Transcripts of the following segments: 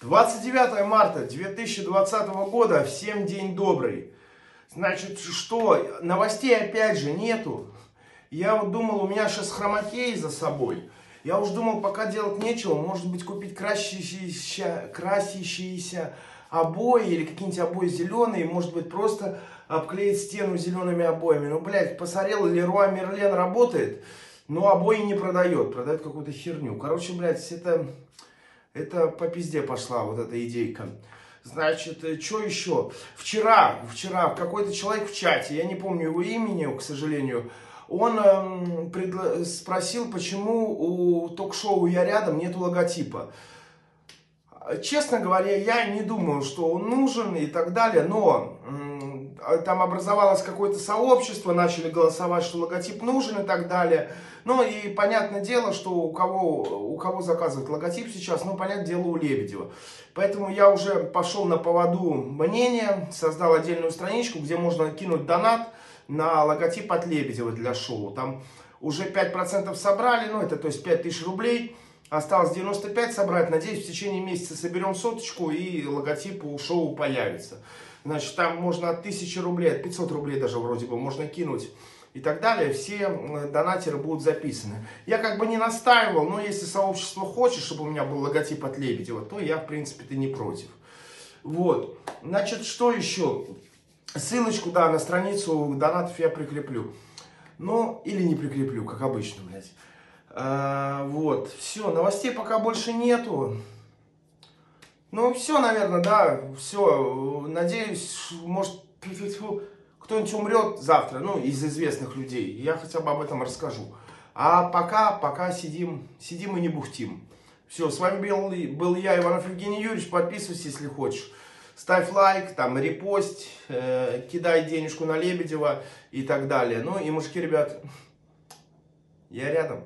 29 марта 2020 года, всем день добрый. Значит, что, новостей опять же нету. Я вот думал, у меня сейчас хромакей за собой. Я уж думал, пока делать нечего, может быть, купить красящиеся, красящиеся обои или какие-нибудь обои зеленые, может быть, просто обклеить стену зелеными обоями. Ну, блядь, посмотрел, Леруа Мерлен работает, но обои не продает, продает какую-то херню. Короче, блядь, это это по пизде пошла вот эта идейка. Значит, э, что еще? Вчера, вчера какой-то человек в чате, я не помню его имени, к сожалению, он эм, предла- спросил, почему у ток-шоу «Я рядом» нет логотипа. Честно говоря, я не думаю, что он нужен и так далее, но там образовалось какое-то сообщество, начали голосовать, что логотип нужен и так далее. Ну и понятное дело, что у кого, у кого заказывают логотип сейчас, ну понятное дело у Лебедева. Поэтому я уже пошел на поводу мнения, создал отдельную страничку, где можно кинуть донат на логотип от Лебедева для шоу. Там уже 5% собрали, ну это то есть 5000 рублей. Осталось 95 собрать. Надеюсь, в течение месяца соберем соточку и логотип у шоу появится. Значит, там можно от 1000 рублей, от 500 рублей даже вроде бы можно кинуть и так далее. Все донатеры будут записаны. Я как бы не настаивал, но если сообщество хочет, чтобы у меня был логотип от Лебедева, то я, в принципе-то, не против. Вот. Значит, что еще? Ссылочку, да, на страницу донатов я прикреплю. Ну, или не прикреплю, как обычно, блядь. А, вот, все, новостей пока больше нету. Ну, все, наверное, да, все. Надеюсь, может, кто-нибудь умрет завтра, ну, из известных людей. Я хотя бы об этом расскажу. А пока, пока сидим, сидим и не бухтим. Все, с вами был, был я, Иванов Евгений Юрьевич. Подписывайся, если хочешь. Ставь лайк, там, репост, э, кидай денежку на Лебедева и так далее. Ну и, мужики, ребят, я рядом.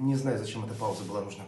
Не знаю, зачем эта пауза была нужна.